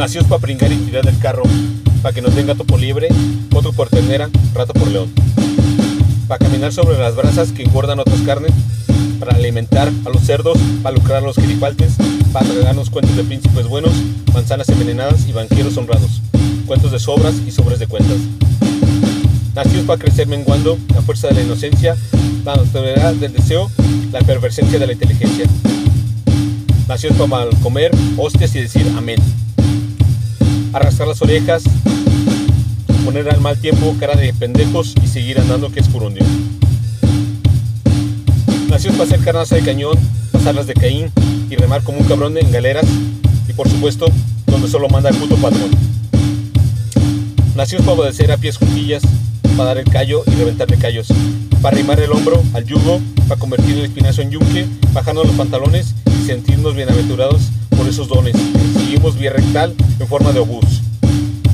Nació para pringar y tirar del carro, para que nos den gato por liebre, otro por ternera, rato por león. Para caminar sobre las brasas que engordan otras carnes, para alimentar a los cerdos, para lucrar a los giripaltes, para tragarnos cuentos de príncipes buenos, manzanas envenenadas y banqueros honrados, cuentos de sobras y sobres de cuentas. Nacidos para crecer menguando la fuerza de la inocencia, la autoridad del deseo, la perversencia de la inteligencia. Nacidos para mal comer hostias y decir amén arrastrar las orejas, poner al mal tiempo cara de pendejos y seguir andando que es curundio. Nació para hacer carnaza de cañón, pasarlas de Caín y remar como un cabrón en galeras y por supuesto donde solo manda el puto patrón. Nació para obedecer a pies juntillas, para dar el callo y reventarle callos, para arrimar el hombro al yugo, para convertir el espinazo en yunque, bajarnos los pantalones y sentirnos bienaventurados por esos dones. Seguimos vía rectal en forma de obús.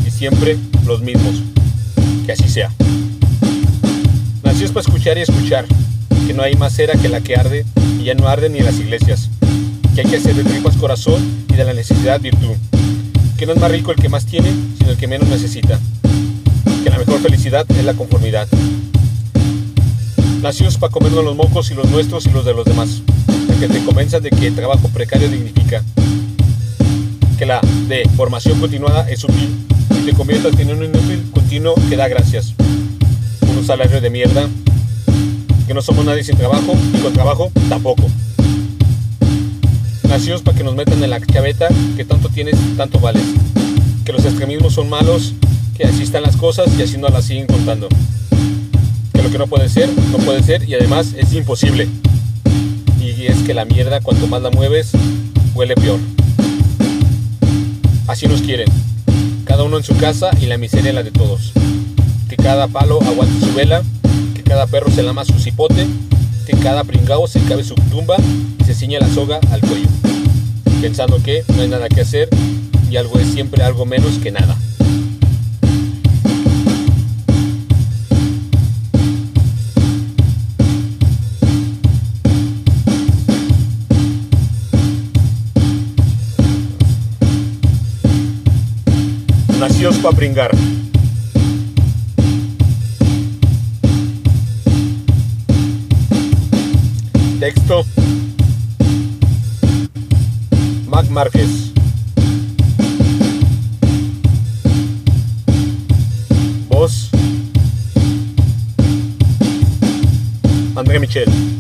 Y siempre los mismos. Que así sea. Nació para escuchar y escuchar. Que no hay más cera que la que arde y ya no arde ni en las iglesias. Que hay que hacer de tripas corazón y de la necesidad virtud. Que no es más rico el que más tiene, sino el que menos necesita. Que la mejor felicidad es la conformidad. Nacidos para comernos los mocos y los nuestros y los de los demás. Para que te convenzas de que el trabajo precario dignifica que la de formación continuada es útil y te conviertas en un inútil continuo que da gracias. Un salario de mierda, que no somos nadie sin trabajo y con trabajo tampoco. Nacidos para que nos metan en la chaveta que tanto tienes, tanto vales. Que los extremismos son malos, que así están las cosas y así no las siguen contando. Que lo que no puede ser, no puede ser y además es imposible. Y es que la mierda, cuanto más la mueves, huele peor. Así nos quieren, cada uno en su casa y la miseria la de todos. Que cada palo aguante su vela, que cada perro se lama su cipote, que cada pringao se cabe su tumba y se ciña la soga al cuello. Pensando que no hay nada que hacer y algo es siempre algo menos que nada. Nacidos para pringar. Texto. Mac Márquez. Voz. André Michel.